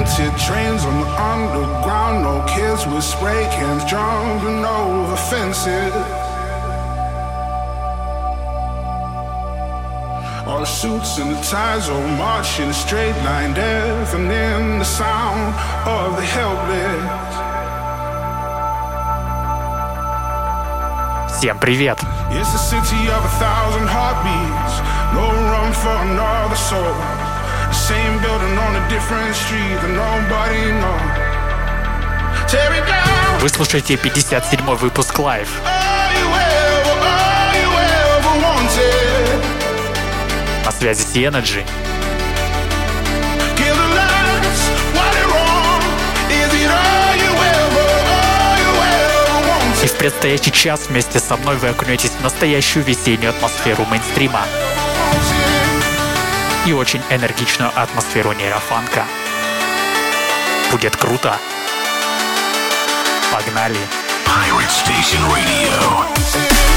painted trains on the underground, no kids with spray cans jumping over fences. All the suits and the ties all march in a straight line, deafening the sound of the helpless. Всем привет! It's the city of a thousand heartbeats, no room for another soul. Same building on a different street that nobody knows. Tear it down. Вы слушаете 57 выпуск Live. На связи Sea Energy. И в предстоящий час вместе со мной вы окунетесь в настоящую весеннюю атмосферу мейнстрима и очень энергичную атмосферу нейрофанка. Будет круто. Погнали! Pirate Station Radio.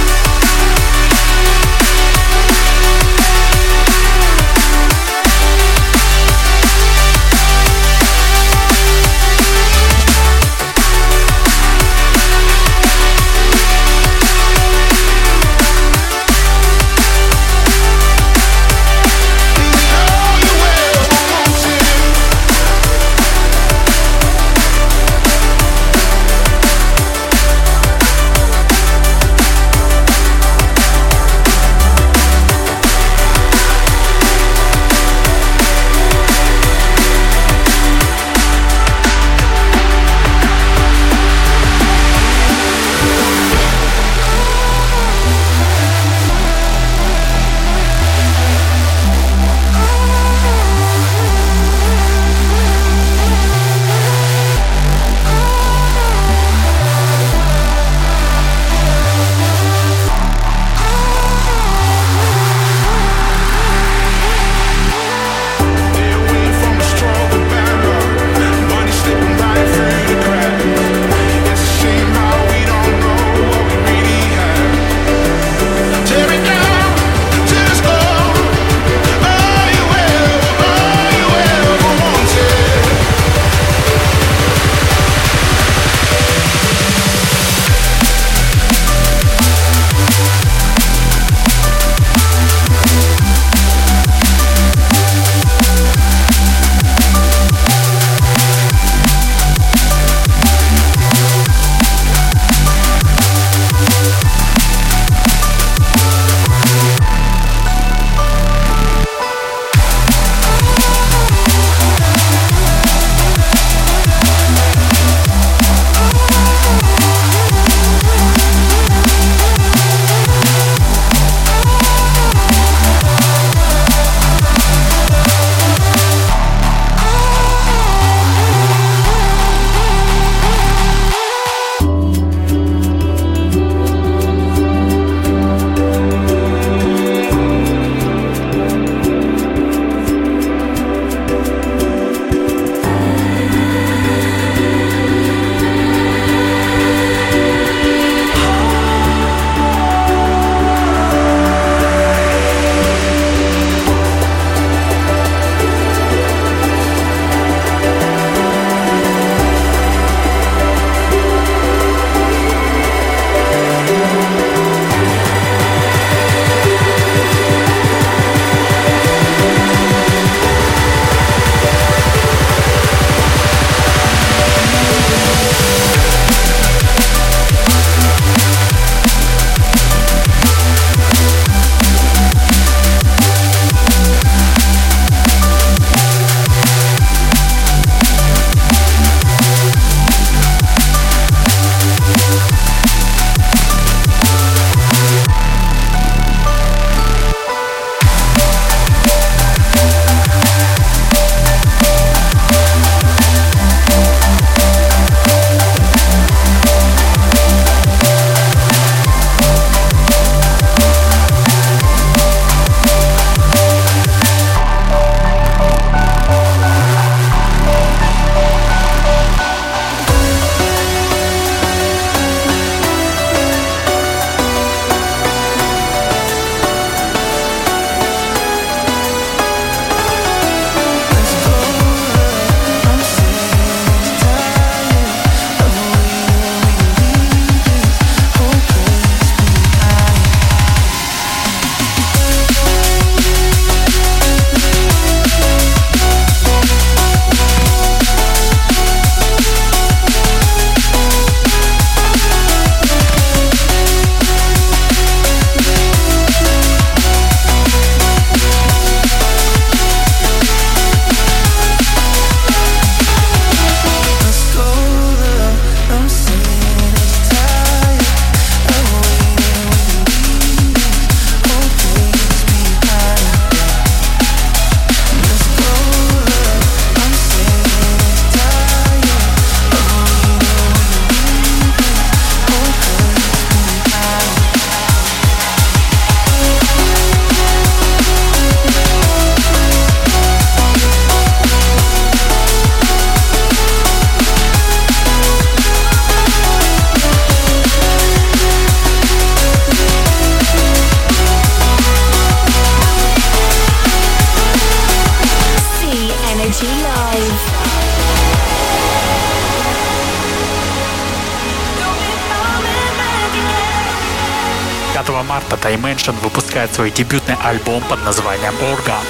Dimension выпускает свой дебютный альбом под названием Organ.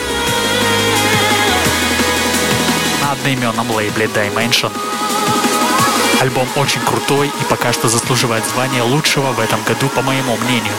На одноименном лейбле Dimension. Альбом очень крутой и пока что заслуживает звания лучшего в этом году, по моему мнению.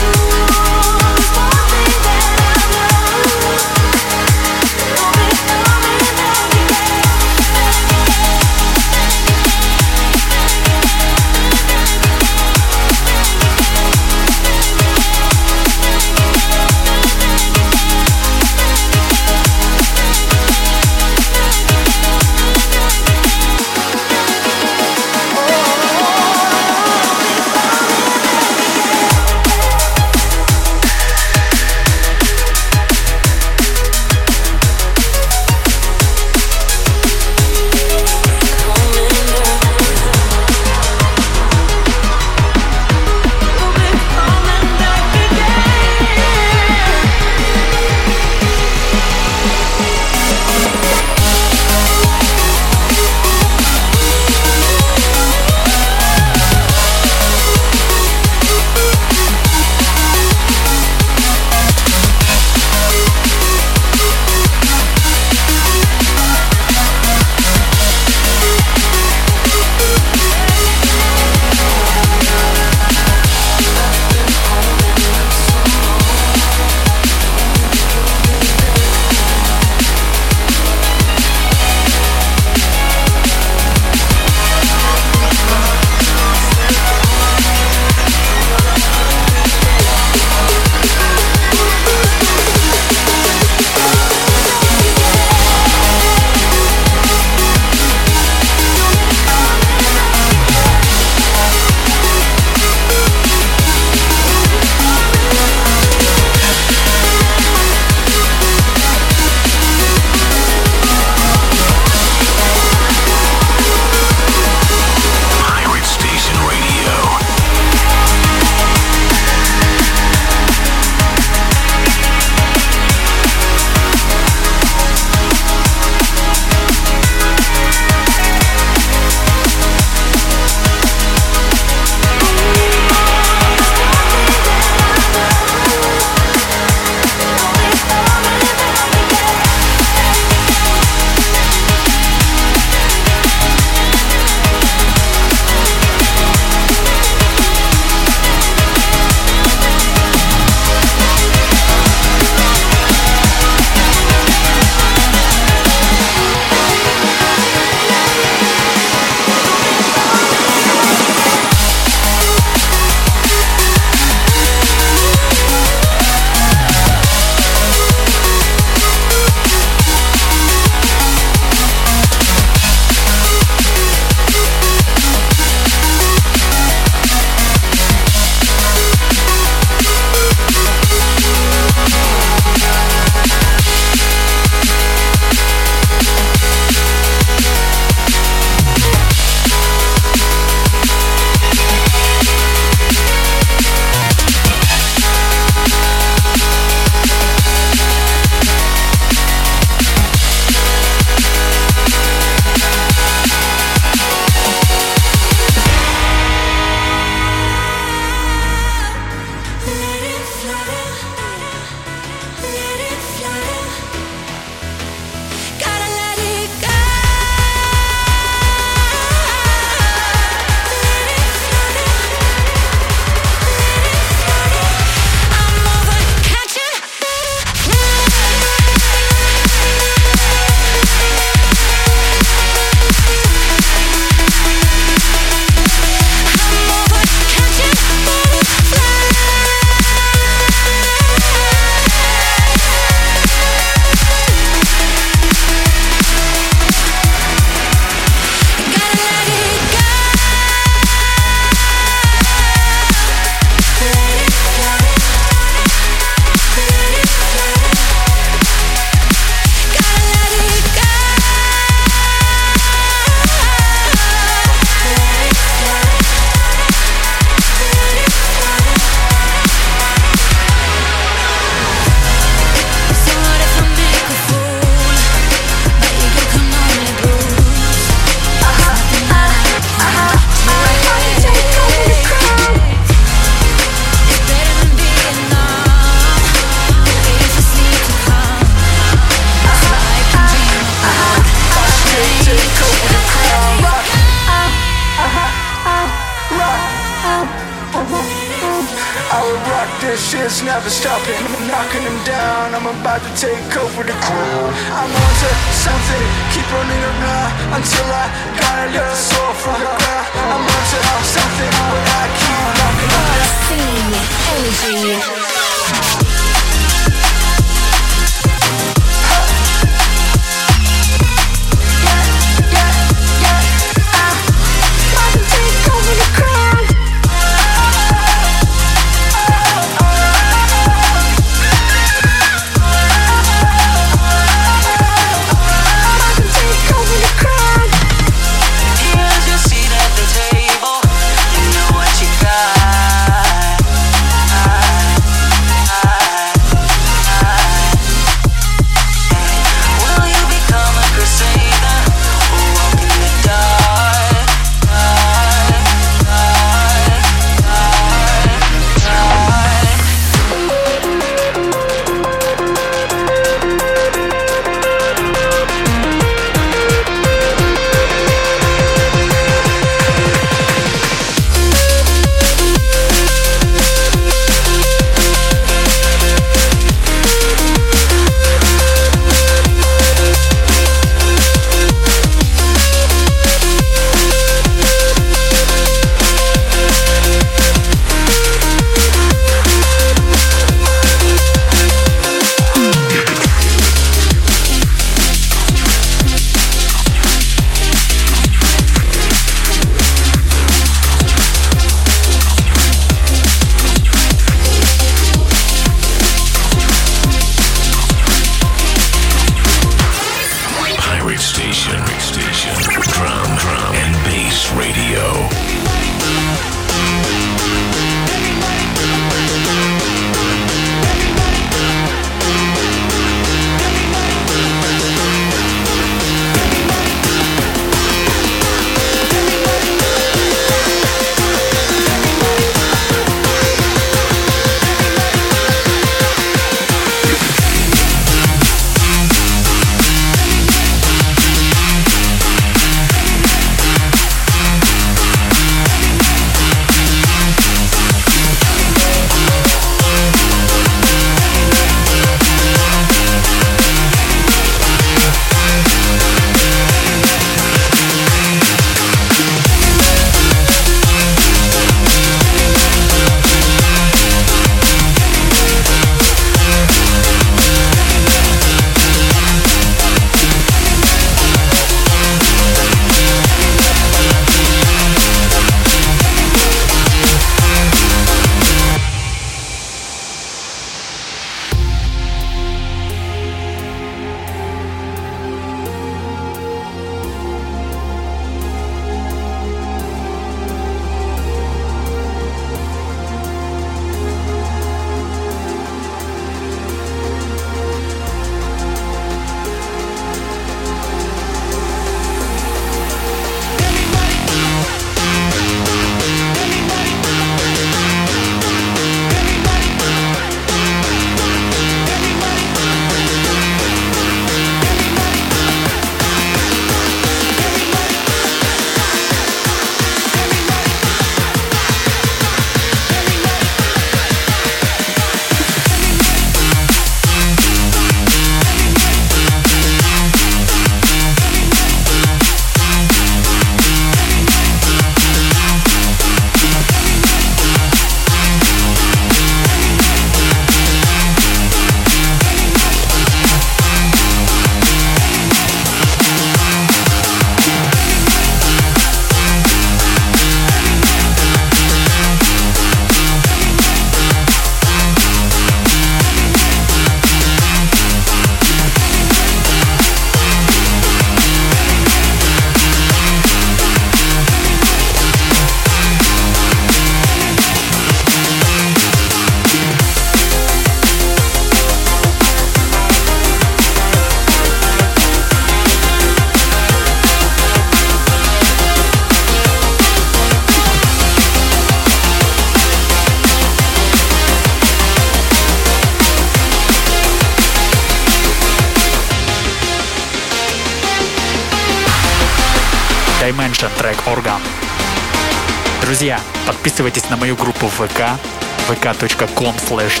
Подписывайтесь на мою группу ВК, vk.com slash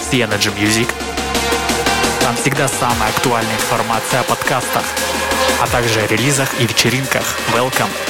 Music. Там всегда самая актуальная информация о подкастах, а также о релизах и вечеринках. Welcome!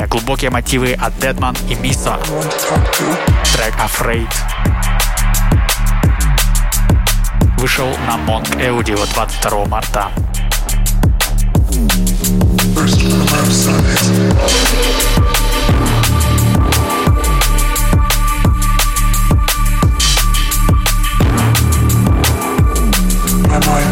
далее глубокие мотивы от Deadman и Misa. Трек Afraid вышел на Monk Audio 22 марта. My mind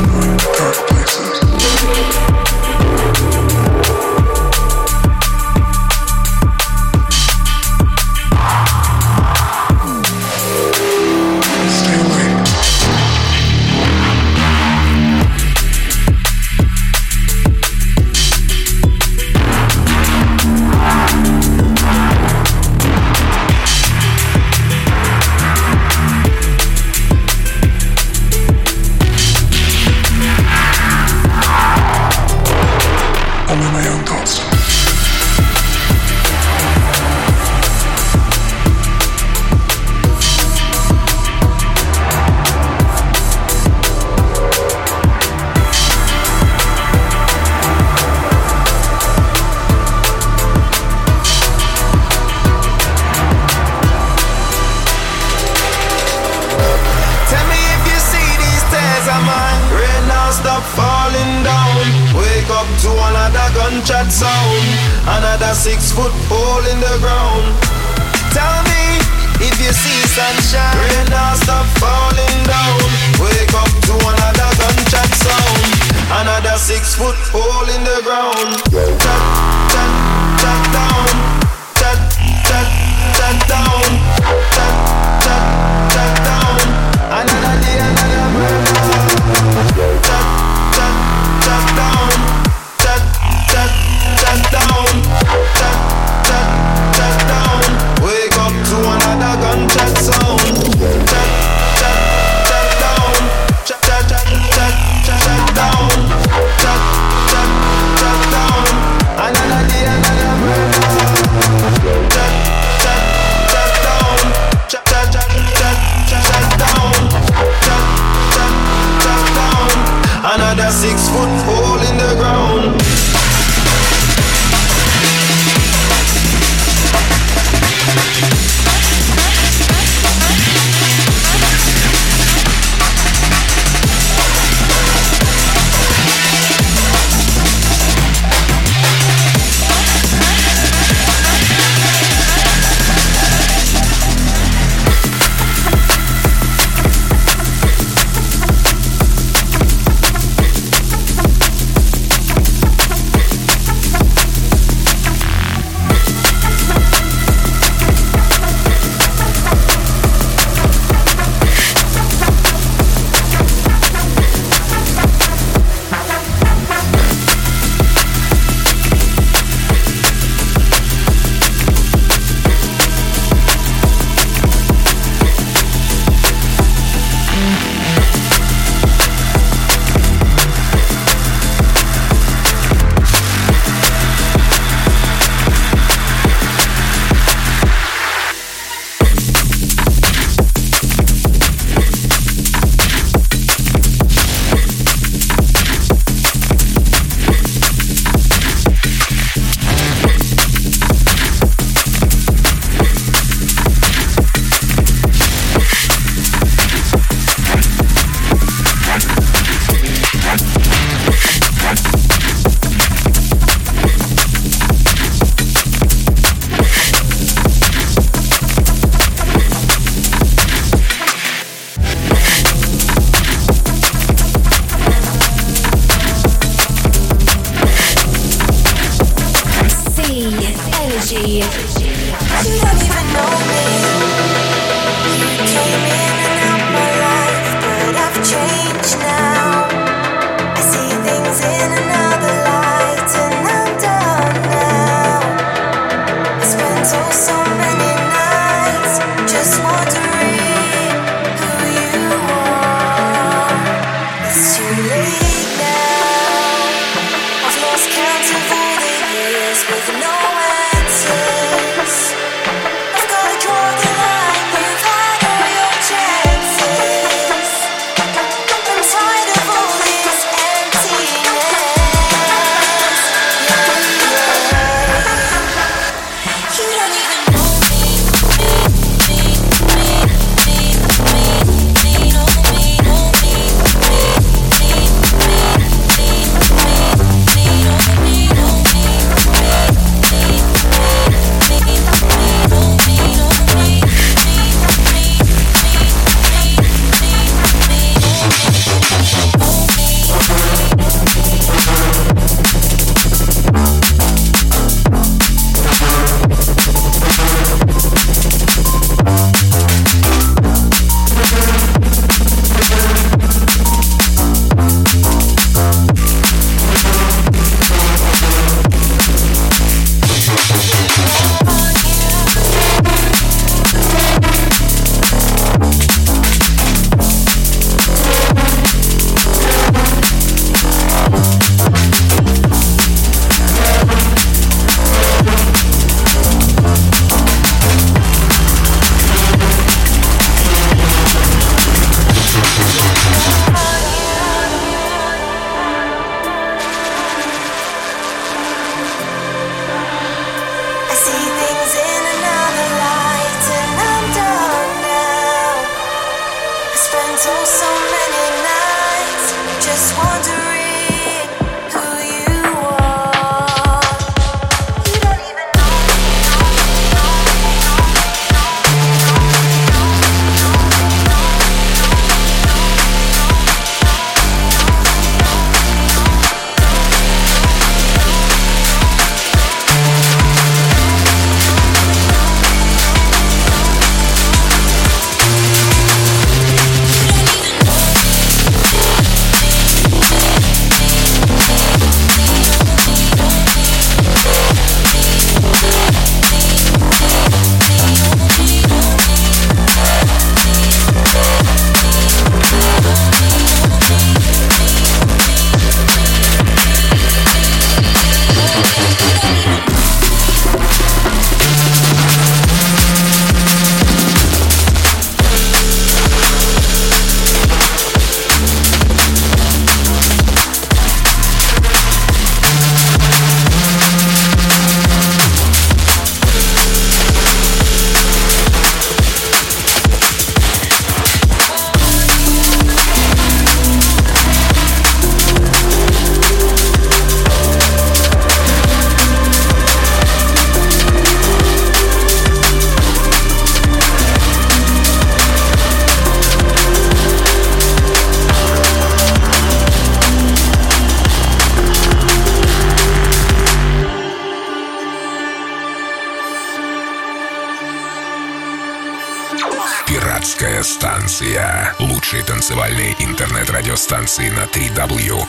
Радиостанция. Лучшие танцевальные интернет-радиостанции на 3w.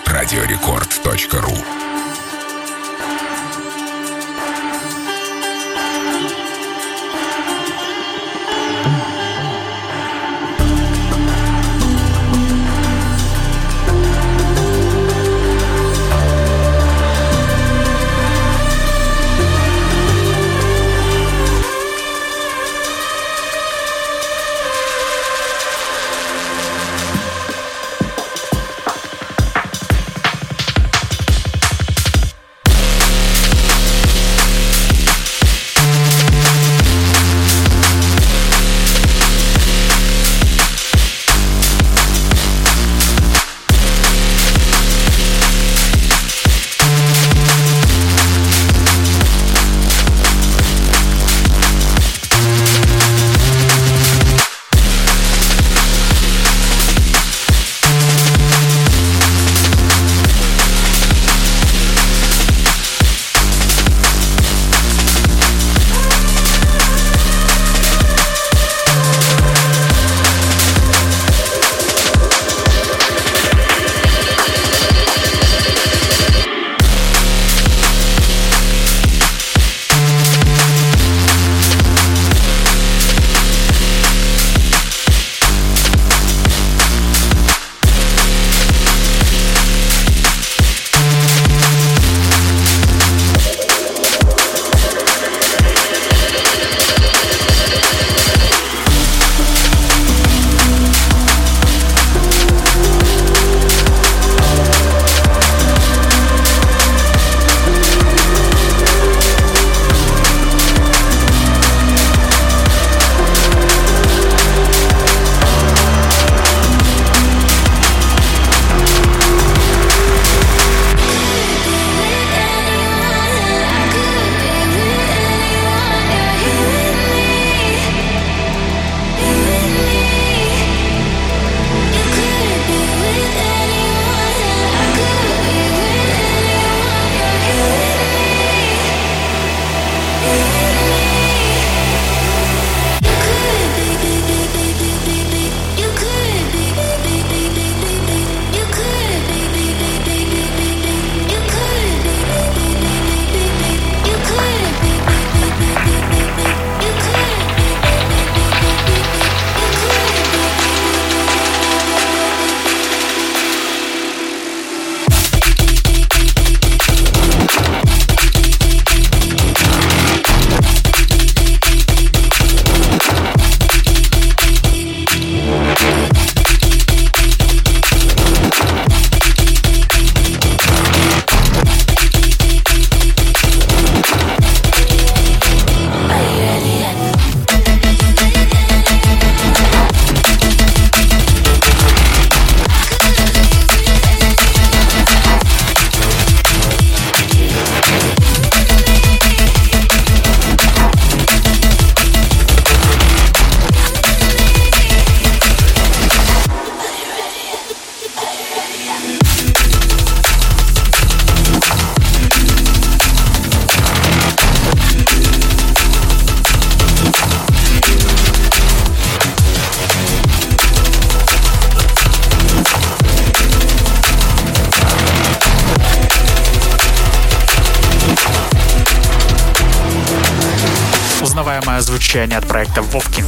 мое звучание от проекта Вовкин.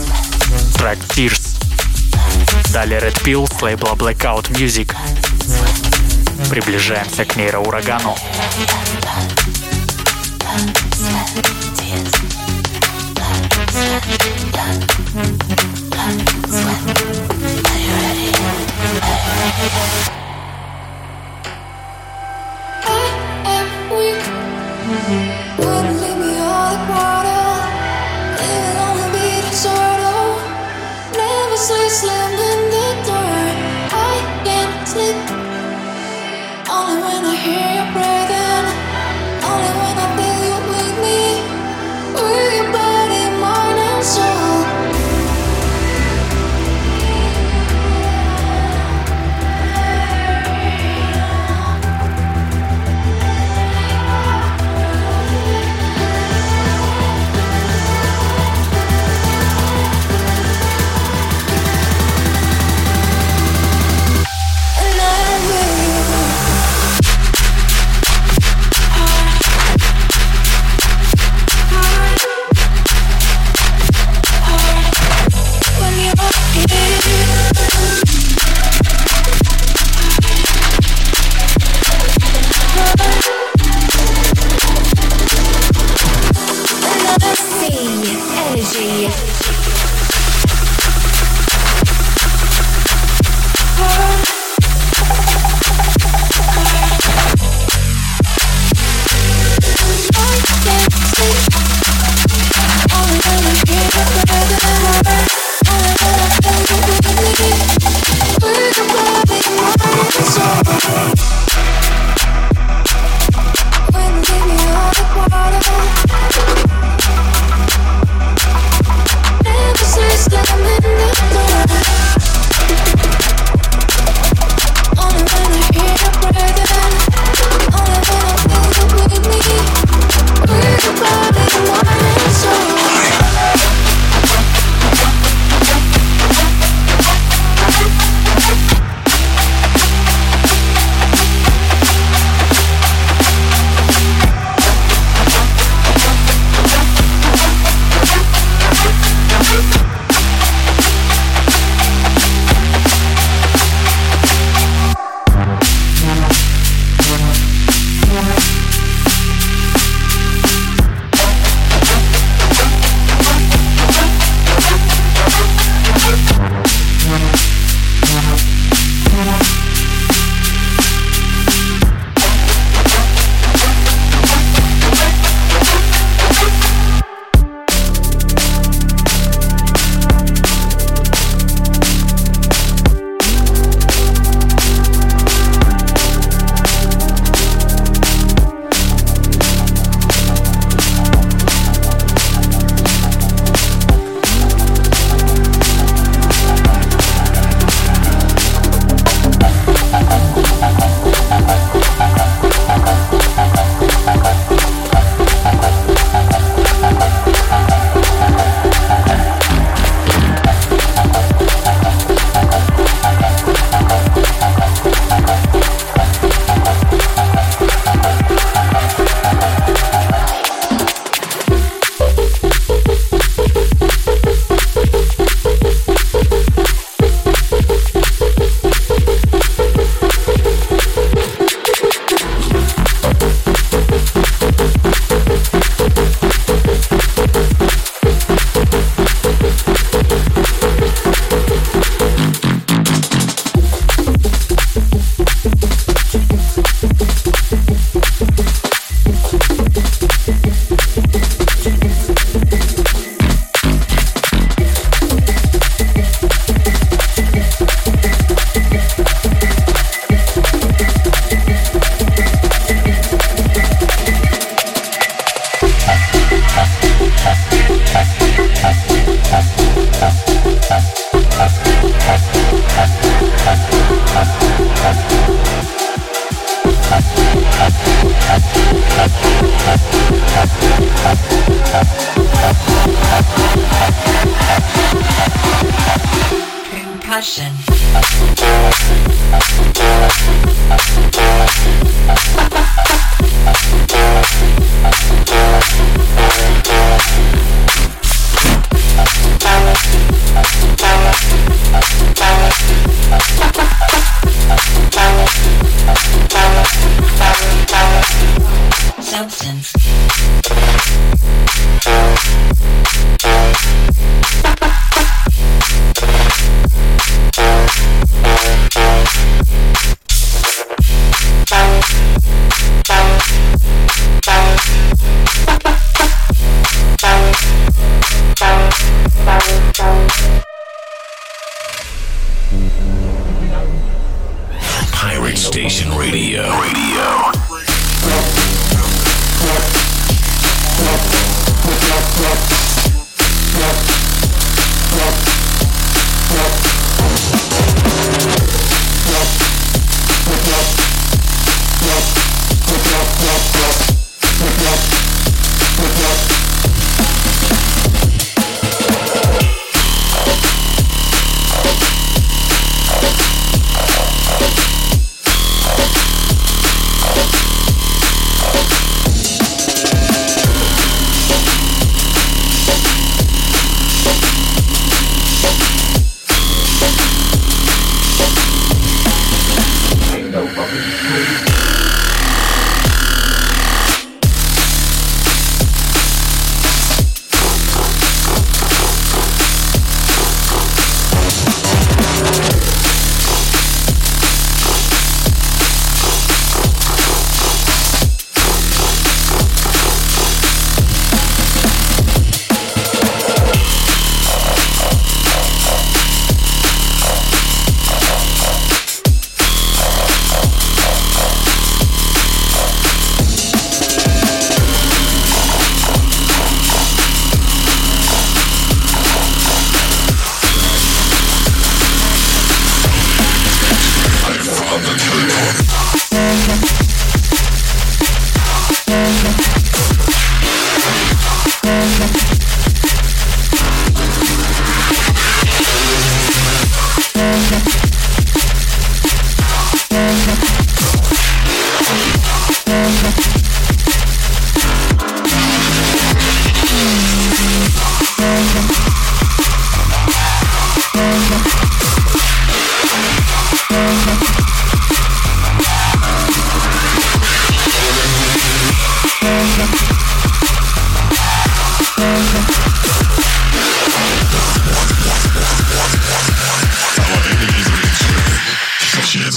Трек Tears. Далее Red Pill с лейбла Blackout Music. Приближаемся к нейроурагану. Are you ready? Are you ready?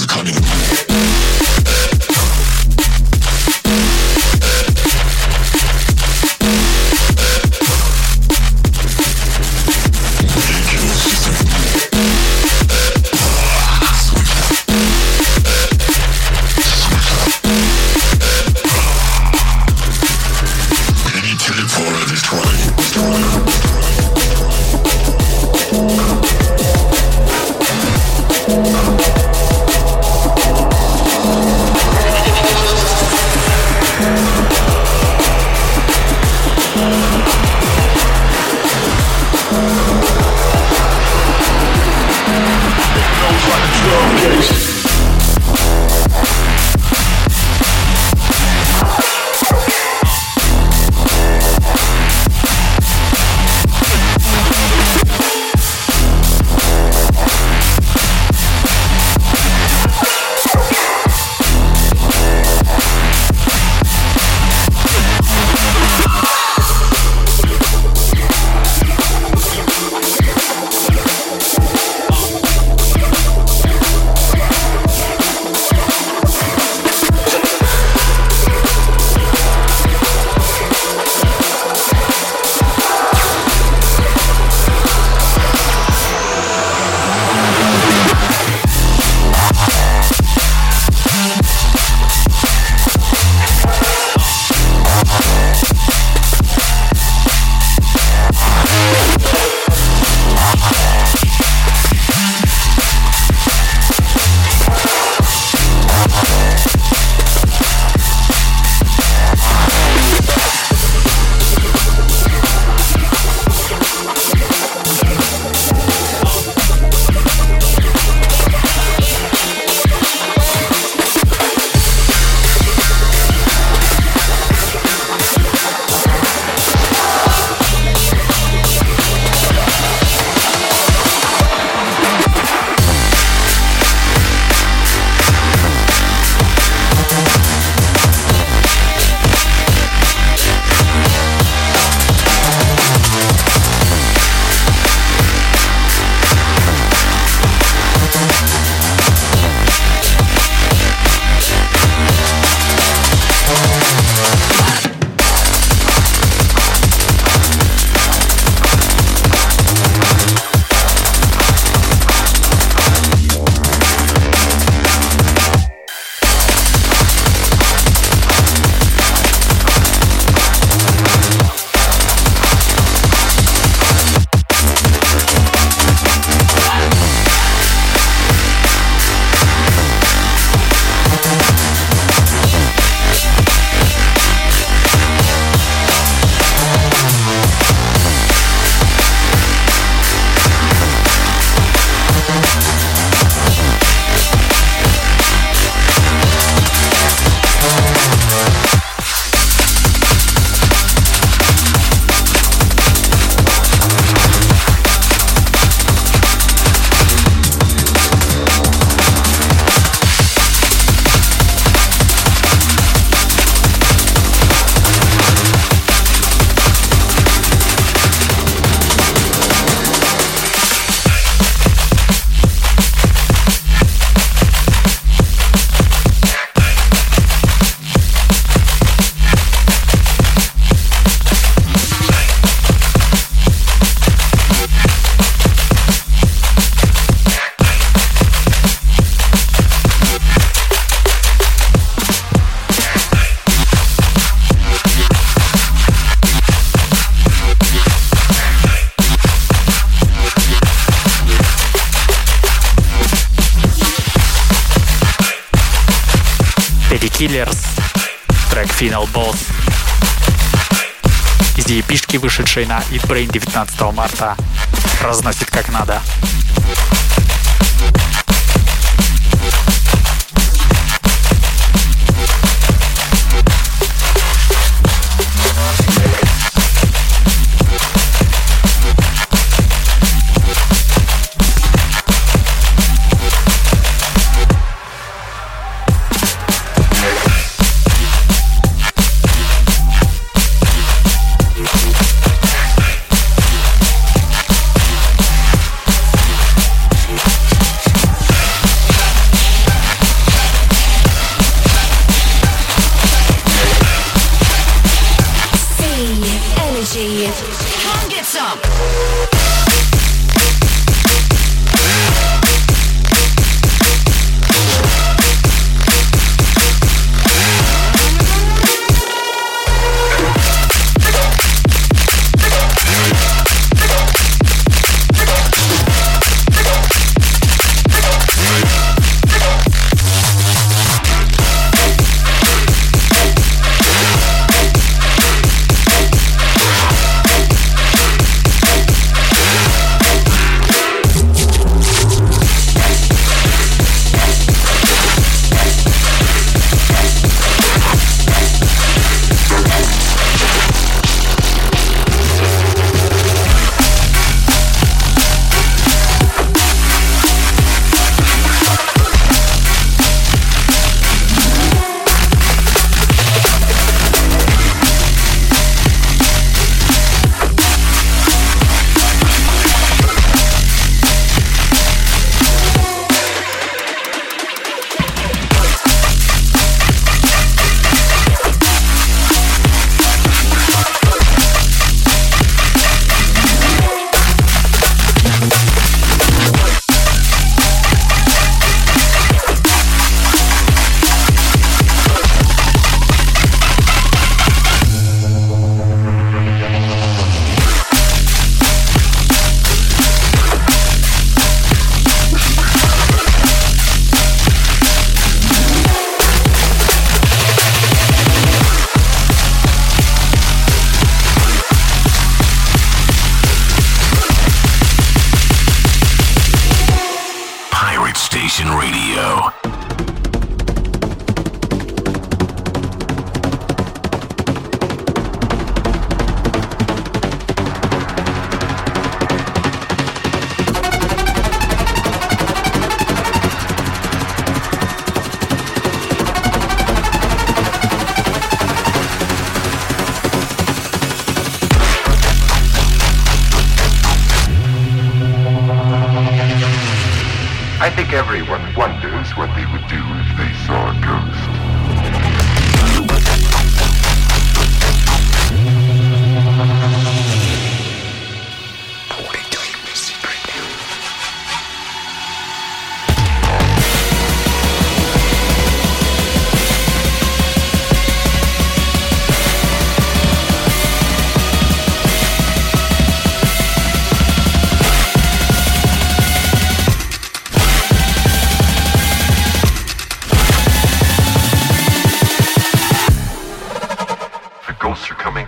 coming. Killers, трек Final Boss. Из епишки, вышедшей на Eat Brain 19 марта, разносит как надо.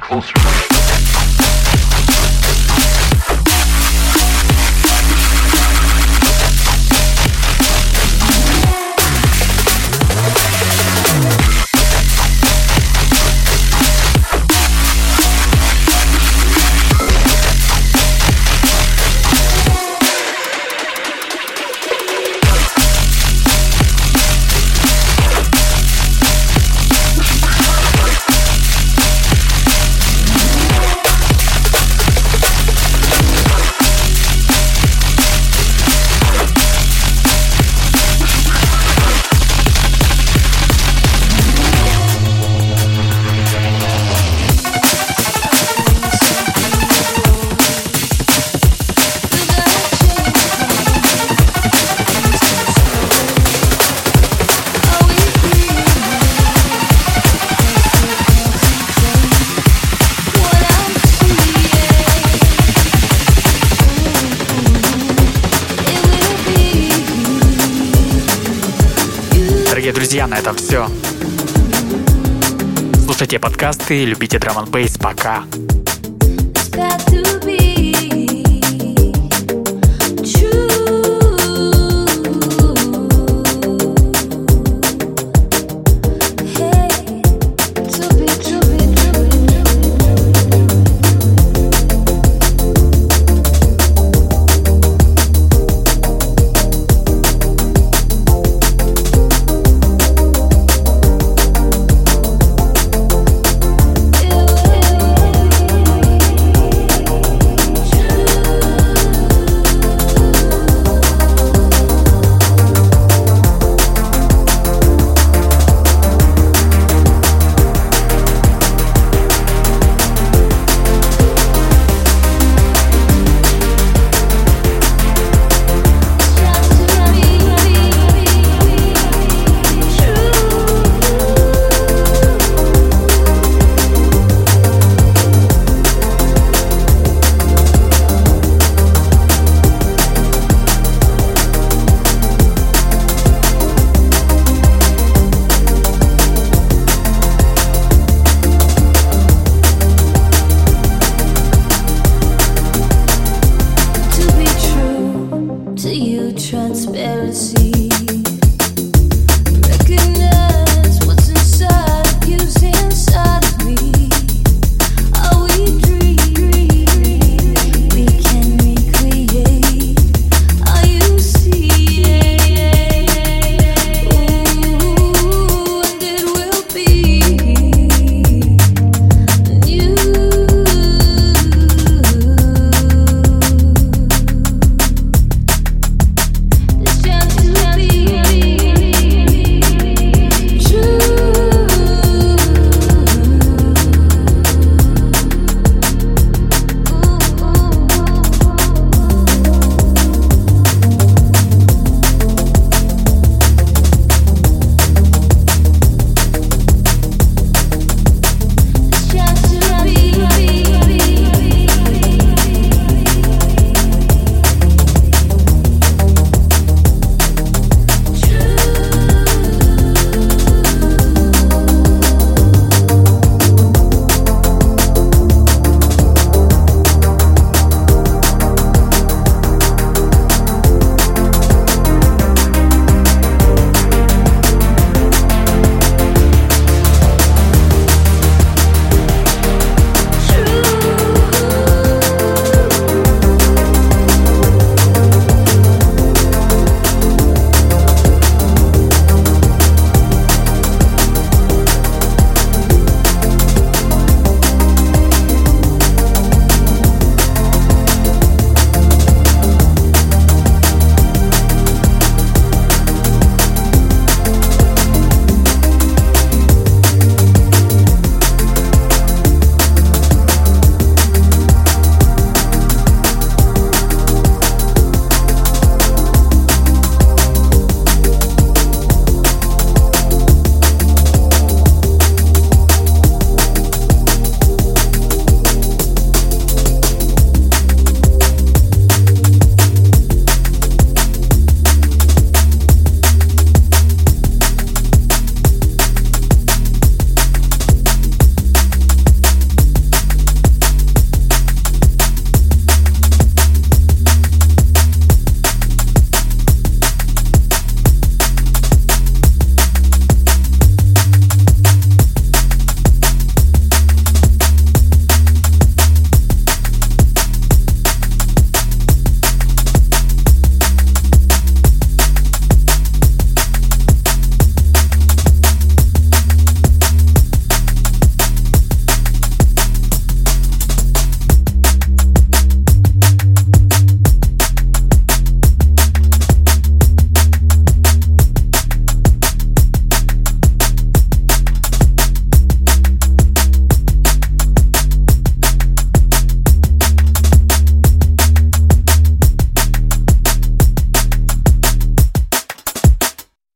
closer. Подкасты, любите драм бейс. Пока.